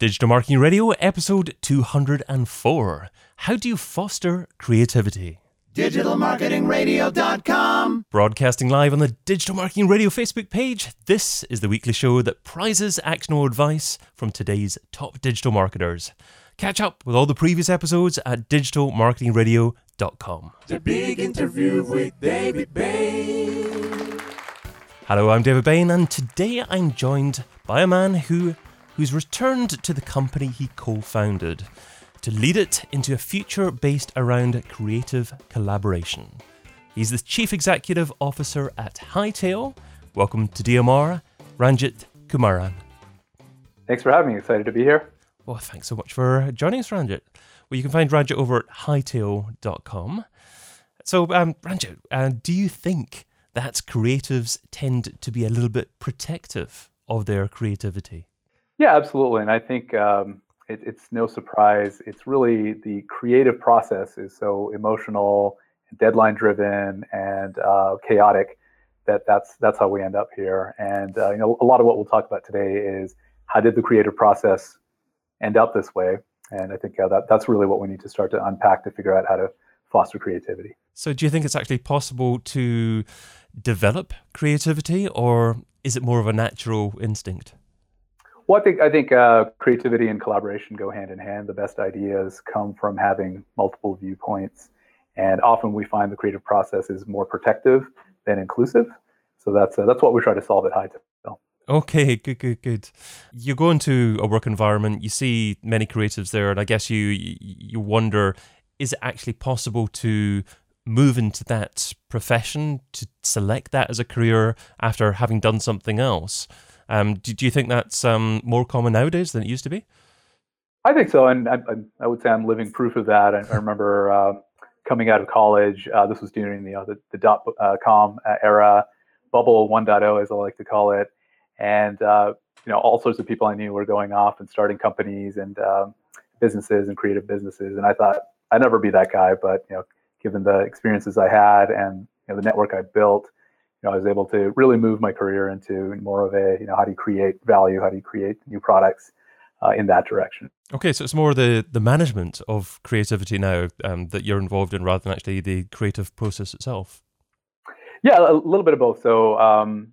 Digital Marketing Radio, episode 204. How do you foster creativity? digitalmarketingradio.com. Broadcasting live on the Digital Marketing Radio Facebook page, this is the weekly show that prizes actionable advice from today's top digital marketers. Catch up with all the previous episodes at digitalmarketingradio.com. The big interview with David Bain. Hello, I'm David Bain, and today I'm joined by a man who who's returned to the company he co-founded to lead it into a future based around creative collaboration. He's the Chief Executive Officer at Hightail. Welcome to DMR, Ranjit Kumaran. Thanks for having me. Excited to be here. Well, thanks so much for joining us, Ranjit. Well, you can find Ranjit over at hightail.com. So, um, Ranjit, uh, do you think that creatives tend to be a little bit protective of their creativity? Yeah, absolutely. And I think um, it, it's no surprise. It's really the creative process is so emotional, deadline driven, and uh, chaotic that that's that's how we end up here. And uh, you know, a lot of what we'll talk about today is how did the creative process end up this way? And I think uh, that that's really what we need to start to unpack to figure out how to foster creativity. So, do you think it's actually possible to develop creativity, or is it more of a natural instinct? Well, I think I think uh, creativity and collaboration go hand in hand. The best ideas come from having multiple viewpoints, and often we find the creative process is more protective than inclusive. So that's uh, that's what we try to solve at Hightail. Okay, good, good, good. You go into a work environment, you see many creatives there, and I guess you you wonder, is it actually possible to move into that profession to select that as a career after having done something else? Um, do, do you think that's um, more common nowadays than it used to be? I think so, and I, I would say I'm living proof of that. I, I remember uh, coming out of college. Uh, this was during the uh, the, the dot uh, com era, bubble 1.0, as I like to call it, and uh, you know all sorts of people I knew were going off and starting companies and um, businesses and creative businesses. And I thought I'd never be that guy, but you know, given the experiences I had and you know, the network I built, know, I was able to really move my career into more of a, you know, how do you create value? How do you create new products uh, in that direction? Okay, so it's more the, the management of creativity now um, that you're involved in rather than actually the creative process itself. Yeah, a little bit of both. So, um,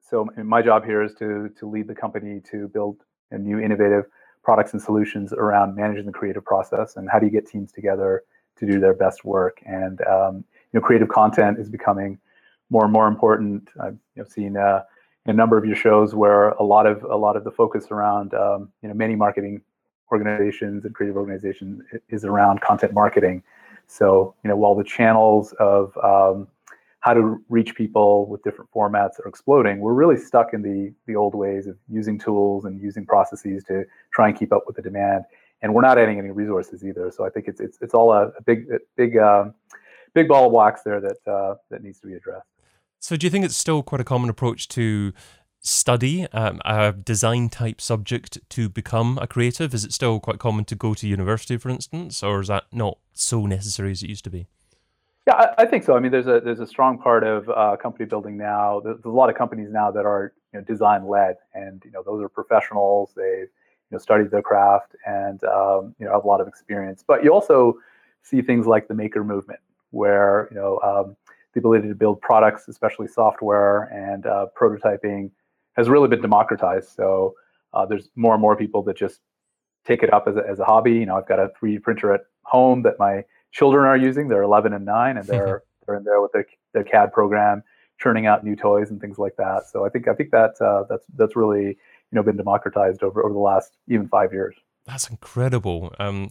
so my job here is to to lead the company to build new innovative products and solutions around managing the creative process and how do you get teams together to do their best work. And um, you know, creative content is becoming more and more important. I've you know, seen uh, a number of your shows where a lot of a lot of the focus around um, you know many marketing organizations and creative organizations is around content marketing. So you know while the channels of um, how to reach people with different formats are exploding, we're really stuck in the the old ways of using tools and using processes to try and keep up with the demand. And we're not adding any resources either. So I think it's it's it's all a, a big a big um, big ball of wax there that uh, that needs to be addressed. So, do you think it's still quite a common approach to study um, a design type subject to become a creative? Is it still quite common to go to university, for instance, or is that not so necessary as it used to be? Yeah, I, I think so. I mean, there's a there's a strong part of uh, company building now. There's, a lot of companies now that are you know, design led, and you know those are professionals. They've you know studied their craft and um, you know have a lot of experience. But you also see things like the maker movement, where you know um, the ability to build products, especially software and uh, prototyping, has really been democratized. So uh, there's more and more people that just take it up as a, as a hobby. You know, I've got a 3D printer at home that my children are using. They're 11 and 9, and they're they're in there with their, their CAD program, churning out new toys and things like that. So I think I think that uh, that's that's really you know been democratized over over the last even five years. That's incredible. Um,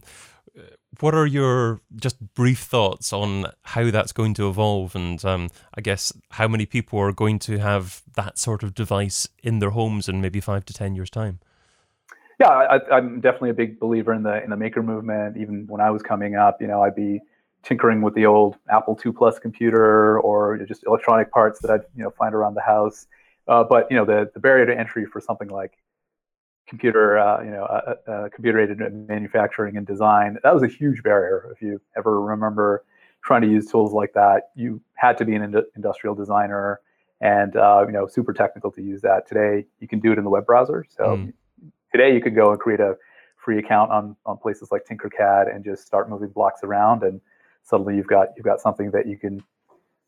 what are your just brief thoughts on how that's going to evolve? And um, i guess how many people are going to have that sort of device in their homes in maybe five to ten years time? Yeah I, am definitely a big believer in the in the maker movement. Even when i was coming up you know i'd be tinkering with the old apple ii plus computer or just electronic parts that i'd you know find around the house. Uh, but you know the, the barrier to entry for something like computer, uh, you know, uh, uh, uh, computer-aided manufacturing and design. That was a huge barrier. If you ever remember trying to use tools like that, you had to be an ind- industrial designer and uh, you know super technical to use that. Today, you can do it in the web browser. So mm. today, you could go and create a free account on on places like Tinkercad and just start moving blocks around, and suddenly you've got you've got something that you can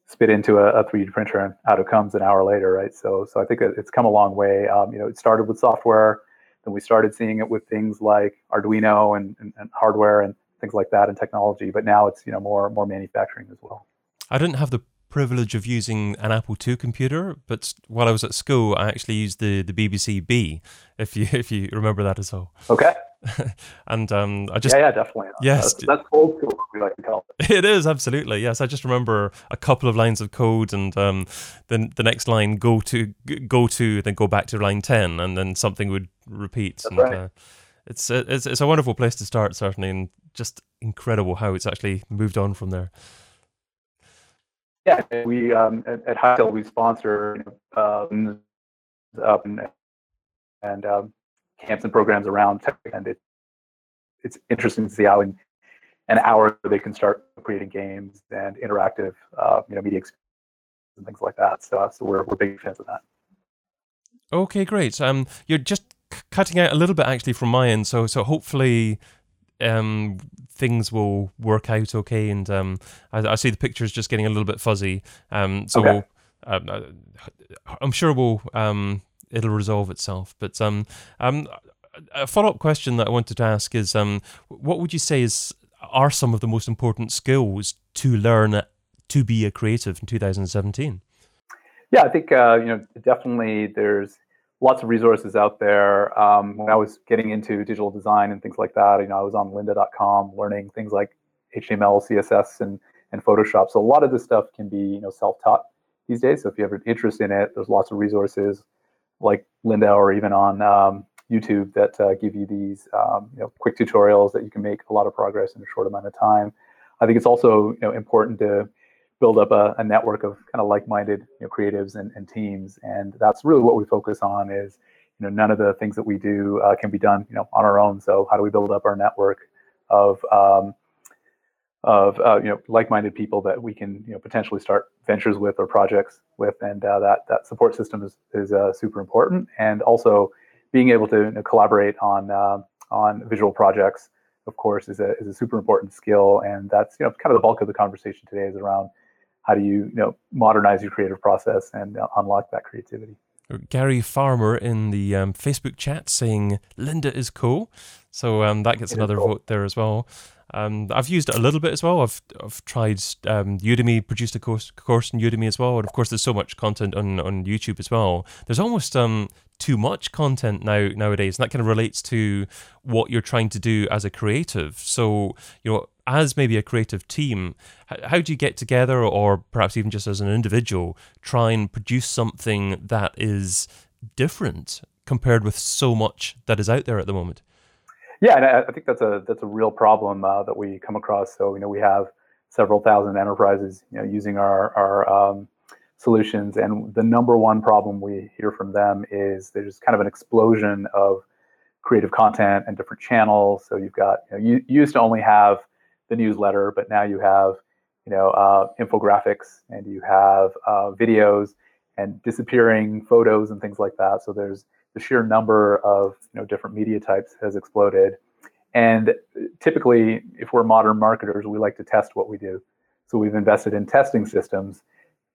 spit into a, a 3D printer and out it comes an hour later, right? So so I think it's come a long way. Um, you know, it started with software, then we started seeing it with things like Arduino and, and, and hardware and things like that and technology, but now it's you know more more manufacturing as well. I didn't have the privilege of using an Apple II computer, but while I was at school, I actually used the the BBC B. If you if you remember that as well. Okay. and um, I just yeah, yeah, definitely. Yes, that's, that's old school. We like to call it. It is absolutely yes. I just remember a couple of lines of code, and um, then the next line go to go to, then go back to line ten, and then something would repeat. That's and, right. Uh, it's, it's it's a wonderful place to start, certainly, and just incredible how it's actually moved on from there. Yeah, we um, at, at Hightail we sponsor um, and, and um, camps and programs around tech, and it, it's interesting to see how in an hour they can start creating games and interactive, uh, you know, media experiences and things like that. So, uh, so we're we're big fans of that. Okay, great. Um, you're just c- cutting out a little bit actually from my end, so so hopefully um, things will work out okay. And um, I, I, see the pictures just getting a little bit fuzzy. Um, so okay. um, uh, I'm sure we'll um, it'll resolve itself. But um, um, a follow up question that I wanted to ask is, um, what would you say is are some of the most important skills to learn to be a creative in 2017? Yeah, I think uh, you know definitely there's lots of resources out there. Um, when I was getting into digital design and things like that, you know, I was on lynda.com learning things like HTML, CSS, and and Photoshop. So a lot of this stuff can be you know self-taught these days. So if you have an interest in it, there's lots of resources like Lynda or even on um, YouTube that uh, give you these um, you know quick tutorials that you can make a lot of progress in a short amount of time. I think it's also you know important to build up a, a network of kind of like-minded you know, creatives and, and, teams, and that's really what we focus on. Is you know none of the things that we do uh, can be done you know on our own. So how do we build up our network of um, of uh, you know like-minded people that we can you know potentially start ventures with or projects with, and uh, that that support system is is uh, super important. And also being able to you know, collaborate on uh, on visual projects, of course, is a is a super important skill. And that's you know kind of the bulk of the conversation today is around how do you you know modernize your creative process and uh, unlock that creativity. Gary Farmer in the um, Facebook chat saying Lynda is cool, so um, that gets It another cool. vote there as well. Um, I've used it a little bit as well. I've I've tried um, Udemy, produced a course course in Udemy as well, and of course there's so much content on, on YouTube as well. There's almost um too much content now nowadays, and that kind of relates to what you're trying to do as a creative. So you know, as maybe a creative team, how, how do you get together, or perhaps even just as an individual, try and produce something that is different compared with so much that is out there at the moment? Yeah, and I, I think that's a that's a real problem uh, that we come across. So you know we have several thousand enterprises you know using our our um, solutions, and the number one problem we hear from them is there's kind of an explosion of creative content and different channels. So you've got you, know, you, you used to only have the newsletter, but now you have you know uh, infographics and you have uh, videos and disappearing photos and things like that. So there's the sheer number of you know different media types has exploded. And typically if we're modern marketers we like to test what we do. So we've invested in testing systems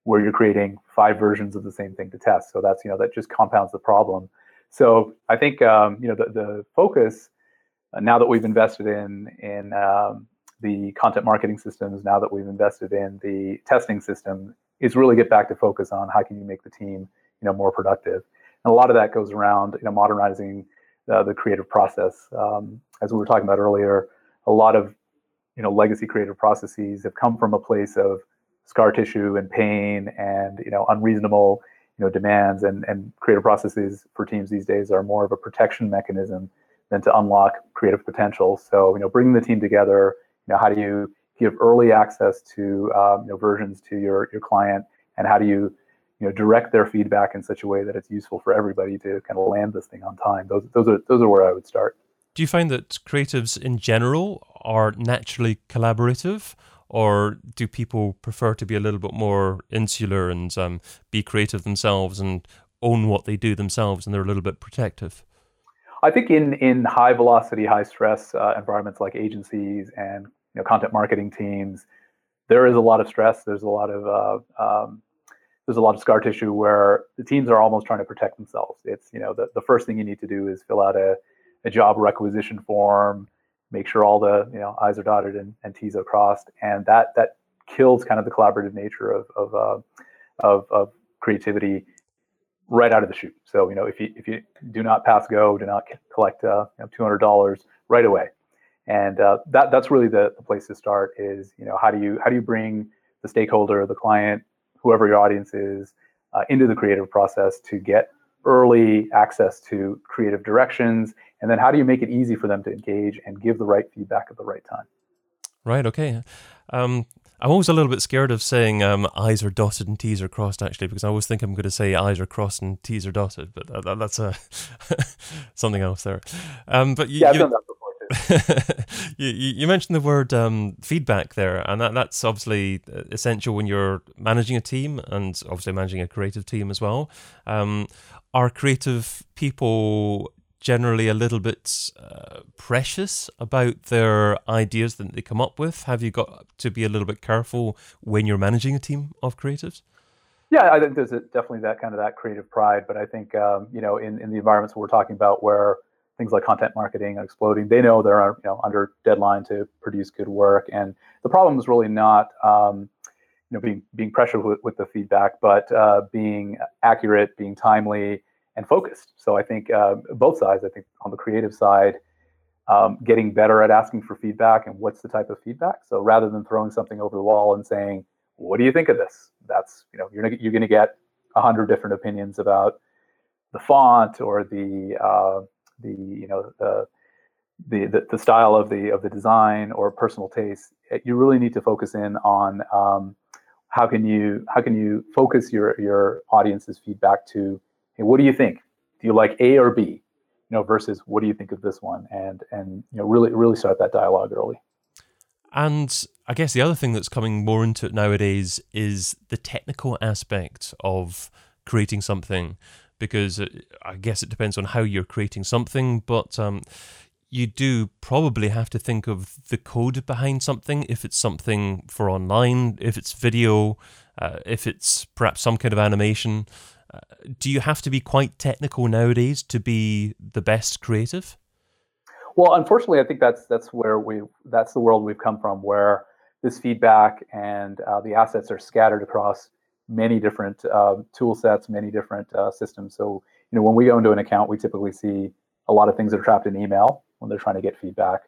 where you're creating five versions of the same thing to test. So that's you know that just compounds the problem. So i think um, you know the, the focus uh, now that we've invested in in um, the content marketing systems now that we've invested in the testing system is really get back to focus on how can you make the team you know more productive and a lot of that goes around you know modernizing uh, the creative process. Um, as we were talking about earlier, a lot of you know legacy creative processes have come from a place of scar tissue and pain and you know unreasonable you know demands and and creative processes for teams these days are more of a protection mechanism than to unlock creative potential. So you know bringing the team together, you know how do you give early access to um, you know versions to your your client and how do you you know direct their feedback in such a way that it's useful for everybody to kind of land this thing on time those those are those are where i would start Do you find that creatives in general are naturally collaborative, or do people prefer to be a little bit more insular and um, be creative themselves and own what they do themselves, and they're a little bit protective? I think in in high velocity, high stress uh, environments like agencies and you know, content marketing teams, there is a lot of stress. There's a lot of uh, um, there's a lot of scar tissue where the teams are almost trying to protect themselves. It's you know the, the first thing you need to do is fill out a, a job requisition form, make sure all the you know I's are dotted and, and T's are crossed, and that that kills kind of the collaborative nature of of, uh, of, of creativity right out of the chute. So you know if you if you do not pass go, do not collect uh, you know, two hundred dollars right away, and uh, that that's really the, the place to start. Is you know how do you how do you bring the stakeholder, the client, whoever your audience is, uh, into the creative process to get early access to creative directions, and then how do you make it easy for them to engage and give the right feedback at the right time? Right. Okay. Um, I'm always a little bit scared of saying um, I's are dotted and T's are crossed, actually, because I always think I'm going to say I's are crossed and T's are dotted, but that, that's a something else there. Um, but you, yeah, I've you, done that you, you, mentioned the word um, feedback there, and that, that's obviously uh, essential when you're managing a team and obviously managing a creative team as well. Um, are creative people generally a little bit uh, precious about their ideas that they come up with? Have you got to be a little bit careful when you're managing a team of creatives? Yeah, I think there's a, definitely that kind of that creative pride, but I think um, you know in, in the environments we're talking about where things like content marketing are exploding, they know they're you know under deadline to produce good work, and the problem is really not um, you know being being pressured with, with the feedback, but uh, being accurate, being timely, and focused. So I think uh, both sides. I think on the creative side, um, getting better at asking for feedback and what's the type of feedback. So rather than throwing something over the wall and saying, "What do you think of this?" That's you know you're you're going to get a hundred different opinions about the font or the uh, the you know the, the the style of the of the design or personal taste. You really need to focus in on um, how can you how can you focus your your audience's feedback to hey, what do you think? Do you like A or B? You know, versus what do you think of this one? And and you know, really really start that dialogue early. And I guess the other thing that's coming more into it nowadays is the technical aspect of creating something, because I guess it depends on how you're creating something, but um, you do probably have to think of the code behind something if it's something for online, if it's video, uh, if it's perhaps some kind of animation. Uh, do you have to be quite technical nowadays to be the best creative? Well, unfortunately, I think that's that's where we that's the world we've come from, where this feedback and uh, the assets are scattered across many different uh, tool sets, many different uh, systems. So, you know, when we go into an account, we typically see a lot of things that are trapped in email when they're trying to get feedback.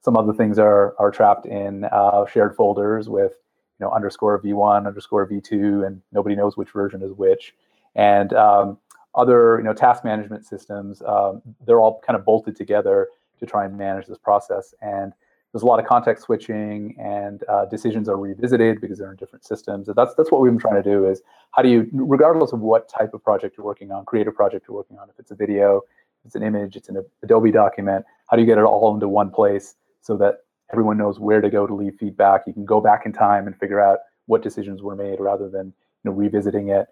Some other things are are trapped in uh, shared folders with, you know, underscore v1, underscore v2, and nobody knows which version is which and um, other you know task management systems. Um, they're all kind of bolted together to try and manage this process. And there's a lot of context switching, and uh, decisions are revisited because they're in different systems. And that's that's what we've been trying to do. Is how do you, regardless of what type of project you're working on, creative project you're working on, if it's a video, if it's an image, it's an Adobe document, how do you get it all into one place so that everyone knows where to go to leave feedback? You can go back in time and figure out what decisions were made rather than you know revisiting it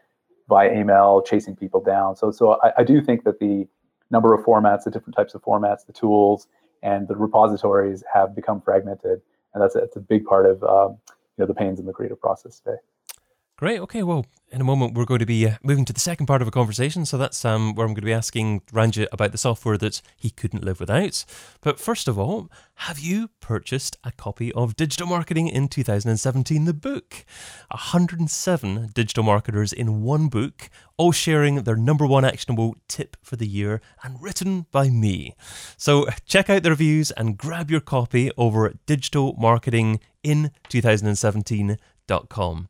via email, chasing people down. So, so I, I, do think that the number of formats, the different types of formats, the tools, and the repositories have become fragmented, and that's a, a big part of um, you know the pains in the creative process today. Great. Okay. Well, in a moment, we're going to be uh, moving to the second part of a conversation. So that's um, where I'm going to be asking Ranjit about the software that he couldn't live without. But first of all, have you purchased a copy of Digital Marketing in 2017, the book? 107 digital marketers in one book, all sharing their number one actionable tip for the year and written by me. So check out the reviews and grab your copy over at digitalmarketingin2017.com.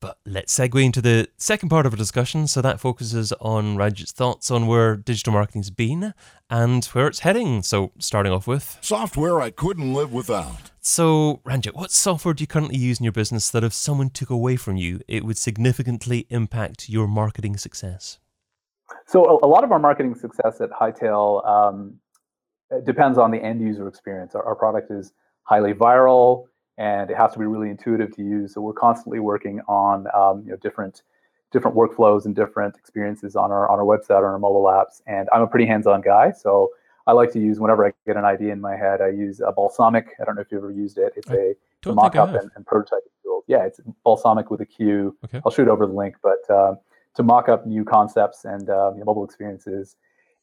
But let's segue into the second part of our discussion. So that focuses on Ranjit's thoughts on where digital marketing's been and where it's heading. So starting off with software I couldn't live without. So Ranjit, what software do you currently use in your business that if someone took away from you, it would significantly impact your marketing success? So a, lot of our marketing success at Hightail um, depends on the end user experience. Our, our product is highly viral and it has to be really intuitive to use. So we're constantly working on um, you know different different workflows and different experiences on our on our website or our mobile apps. And I'm a pretty hands-on guy, so I like to use whenever I get an idea in my head. I use a Balsamiq. I don't know if you've ever used it. It's I a don't mock think I up and, and prototyping tool. Yeah, it's Balsamiq with a Q. Okay. I'll shoot over the link, but um, to mock up new concepts and um, you know, mobile experiences.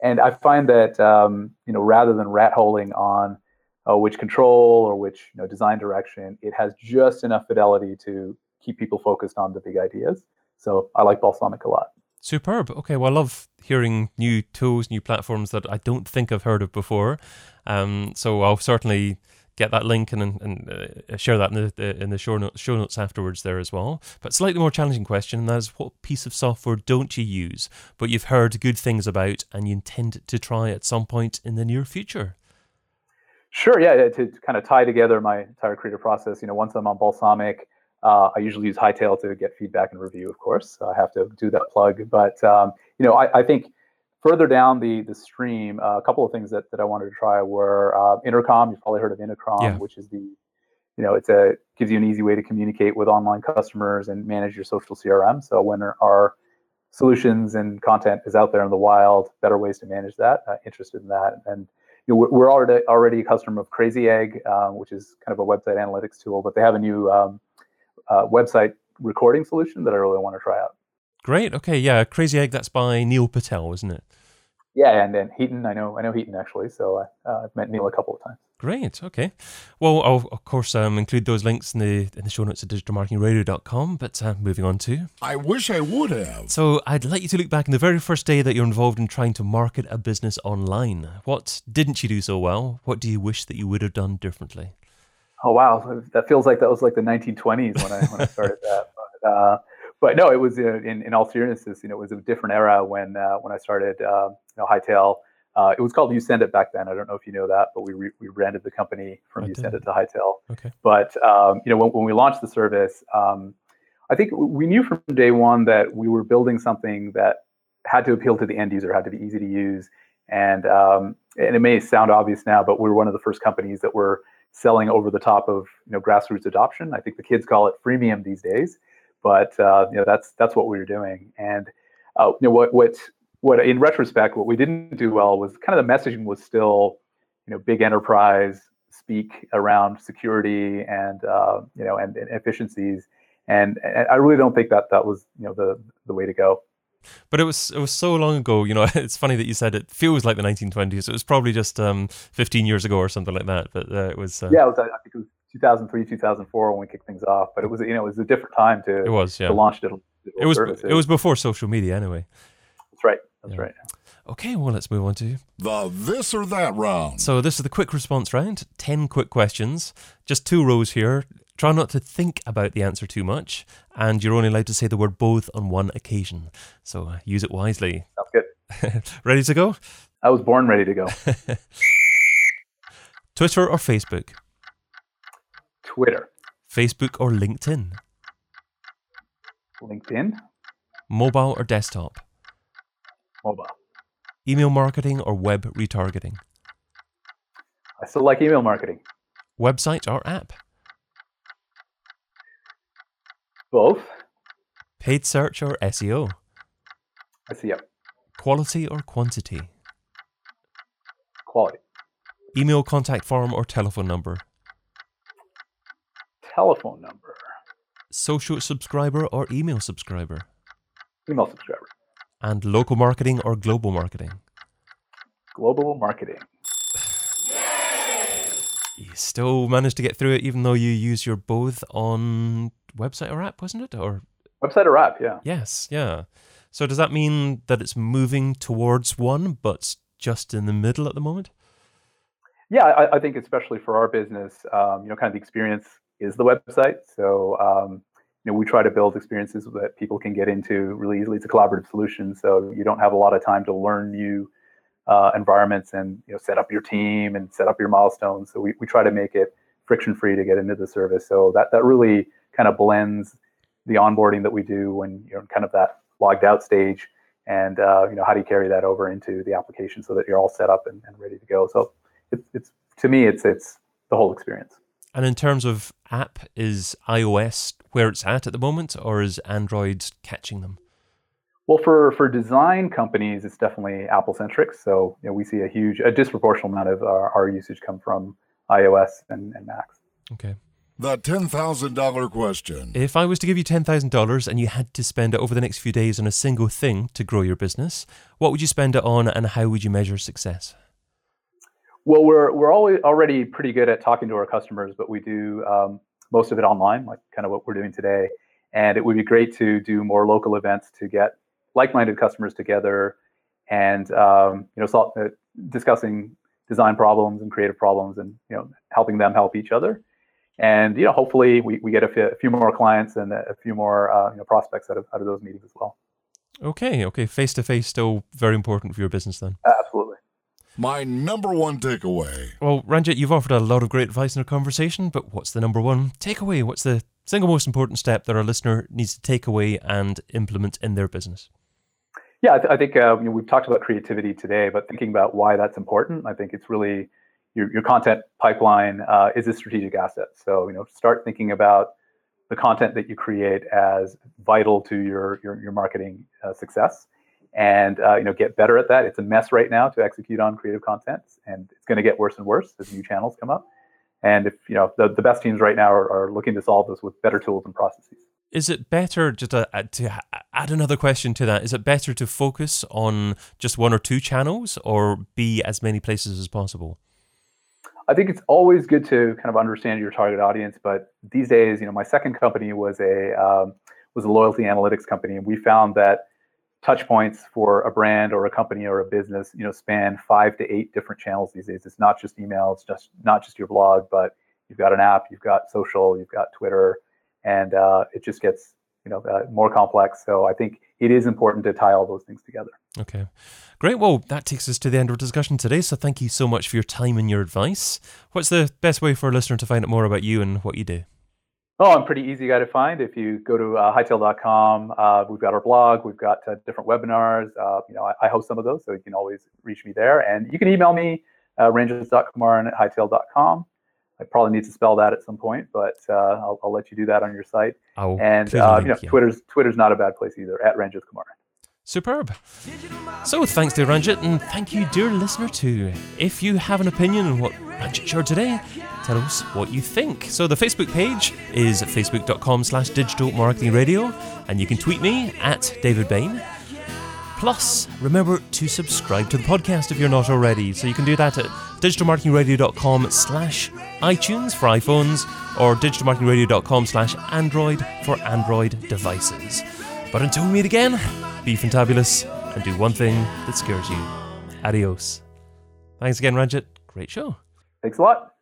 And I find that um, you know rather than rat holing on uh, which control or which you know design direction, it has just enough fidelity to keep people focused on the big ideas. So I like Balsamiq a lot. Superb. Okay, well, I love hearing new tools, new platforms that I don't think I've heard of before. Um, so I'll certainly get that link and, and uh, share that in the in the show notes, show notes afterwards there as well. But slightly more challenging question, and that is, what piece of software don't you use, but you've heard good things about, and you intend to try at some point in the near future? Sure. Yeah. To, to kind of tie together my entire creative process, you know, once I'm on Balsamiq, uh, I usually use Hightail to get feedback and review. Of course, I have to do that plug. But um, you know, I, I think further down the the stream, uh, a couple of things that, that I wanted to try were uh, Intercom. You've probably heard of Intercom, Yeah. which is the you know it's a gives you an easy way to communicate with online customers and manage your social CRM. So when are solutions and content is out there in the wild, better ways to manage that. Uh, interested in that, and you know, we're, already already a customer of Crazy Egg, um, which is kind of a website analytics tool, but they have a new um, uh, website recording solution that I really want to try out. Great. Okay. Yeah. Crazy Egg. That's by Neil Patel, isn't it? Yeah, and then Hiten, I know I know Hiten actually, so I, uh, I've met Neil a couple of times. Great. Okay. Well, I'll of course um, include those links in the in the show notes at digitalmarketingradio.com. But uh, moving on to I wish I would have. so, I'd like you to look back in the very first day that you're involved in trying to market a business online. What didn't you do so well? What do you wish that you would have done differently? Oh wow, that feels like that was like the 1920s when I when I started that. But, uh, but no, it was uh, in in all seriousness, you know, it was a different era when uh, when I started, uh, you know, Hightail. Uh, it was called YouSendIt back then. I don't know if you know that, but we re- we branded the company from I You Send. It to Hightail. Okay. But um, you know, when, when we launched the service, um, I think we knew from day one that we were building something that had to appeal to the end user, had to be easy to use, and um, and it may sound obvious now, but we were one of the first companies that were selling over the top of you know grassroots adoption. I think the kids call it freemium these days, but uh, you know that's that's what we were doing. And uh, you know what what what in retrospect, what we didn't do well was kind of the messaging was still you know big enterprise speak around security and uh, you know and, and efficiencies. And, and I really don't think that that was you know the the way to go. But it was it was so long ago. You know, it's funny that you said it feels like the 1920s. It was probably just um, 15 years ago or something like that. But uh, it was. Uh, Yeah, it was, I think it was 2003, 2004 when we kicked things off. But it was you know it was a different time to It was. Yeah. to launch digital, digital It was. services. It was before social media, anyway. That's right. That's Yeah. right. Okay. Well, let's move on to The this or that round. So this is the quick response round. Ten quick questions. Just two rows here. Try not to think about the answer too much, and you're only allowed to say the word both on one occasion. So uh, use it wisely. Sounds good. Ready to go? I was born ready to go. Twitter or Facebook? Twitter, Facebook or LinkedIn? LinkedIn, Mobile or desktop? mobile. Email marketing or web retargeting? I still like email marketing. Website or app? Both. Paid search or SEO? I see. Yep. Quality or quantity? Quality. Email contact form or telephone number? Telephone number. Social subscriber or email subscriber? Email subscriber. And local marketing or global marketing? Global marketing. You still managed to get through it even though you use your both on website or app, wasn't it? Or Website or app? Yeah. yes, yeah. So does that mean that it's moving towards one but just in the middle at the moment? Yeah, I, I think especially for our business, um, you know, kind of the experience is the website. So, um, you know, we try to build experiences that people can get into really easily. It's a collaborative solution, so you don't have a lot of time to learn new uh, environments and you know set up your team and set up your milestones. So we, we try to make it friction free to get into the service. So that that really kind of blends the onboarding that we do when you're in kind of that logged out stage, and uh, you know how do you carry that over into the application so that you're all set up and, and ready to go. So it's it's to me it's it's the whole experience. And in terms of app, is iOS where it's at at the moment or is Android catching them? Well, for for design companies, it's definitely Apple centric. So you know, we see a huge, a disproportional amount of our, our usage come from iOS and, and Macs. Okay. The $10,000 question. If I was to give you $10,000 and you had to spend it over the next few days on a single thing to grow your business, what would you spend it on and how would you measure success? Well, we're we're always already pretty good at talking to our customers, but we do um, most of it online, like kind of what we're doing today. And it would be great to do more local events to get like-minded customers together, and um, you know, so, uh, discussing design problems and creative problems, and you know, helping them help each other. And you know, hopefully, we, we get a few, few more clients and a few more uh, you know, prospects out of out of those meetings as well. Okay, okay, face to face still very important for your business then. Absolutely. My number one takeaway. Well, Ranjit, you've offered a lot of great advice in our conversation, but what's the number one takeaway? What's the single most important step that our listener needs to take away and implement in their business? Yeah, I, th- I think uh, you know, we've talked about creativity today, but thinking about why that's important, I think it's really your, your content pipeline uh, is a strategic asset. So you know, start thinking about the content that you create as vital to your your, your marketing uh, success and uh, you know get better at that. It's a mess right now to execute on creative content, and it's going to get worse and worse as new channels come up. And if you know the, the best teams right now are, are looking to solve this with better tools and processes. Is it better just to, to add another question to that? Is it better to focus on just one or two channels, or be as many places as possible? I think it's always good to kind of understand your target audience, but these days, you know, my second company was a um, was a loyalty analytics company, and we found that touch points for a brand or a company or a business, you know, span five to eight different channels these days. It's not just email, it's just not just your blog, but you've got an app, you've got social, you've got Twitter, and uh, it just gets you know uh, more complex. So I think it is important to tie all those things together. Okay, great. Well, that takes us to the end of our discussion today. So thank you so much for your time and your advice. What's the best way for a listener to find out more about you and what you do? Oh, I'm pretty easy guy to find. If you go to uh, hightail.com, uh, we've got our blog, we've got uh, different webinars. Uh, you know, I, I, host some of those, so you can always reach me there. And you can email me, uh, ranjit.kumaran at hightail.com. I probably need to spell that at some point, but uh, I'll, I'll, let you do that on your site. Oh, and uh, you know, Twitter's Twitter's not a bad place either at Ranjit Kumaran. Superb. So thanks to Ranjit, and thank you, dear listener, too. If you have an opinion on what Ranjit shared today, tell us what you think. So the Facebook page is facebook.com slash digital marketing radio, and you can tweet me at David Bain. Plus, remember to subscribe to the podcast if you're not already. So you can do that at digitalmarketingradio.com slash iTunes for iPhones or digitalmarketingradio.com slash Android for Android devices. But until we meet again, be fantabulous and do one thing that scares you. Adios. Thanks again, Ranjit. Great show. Thanks a lot.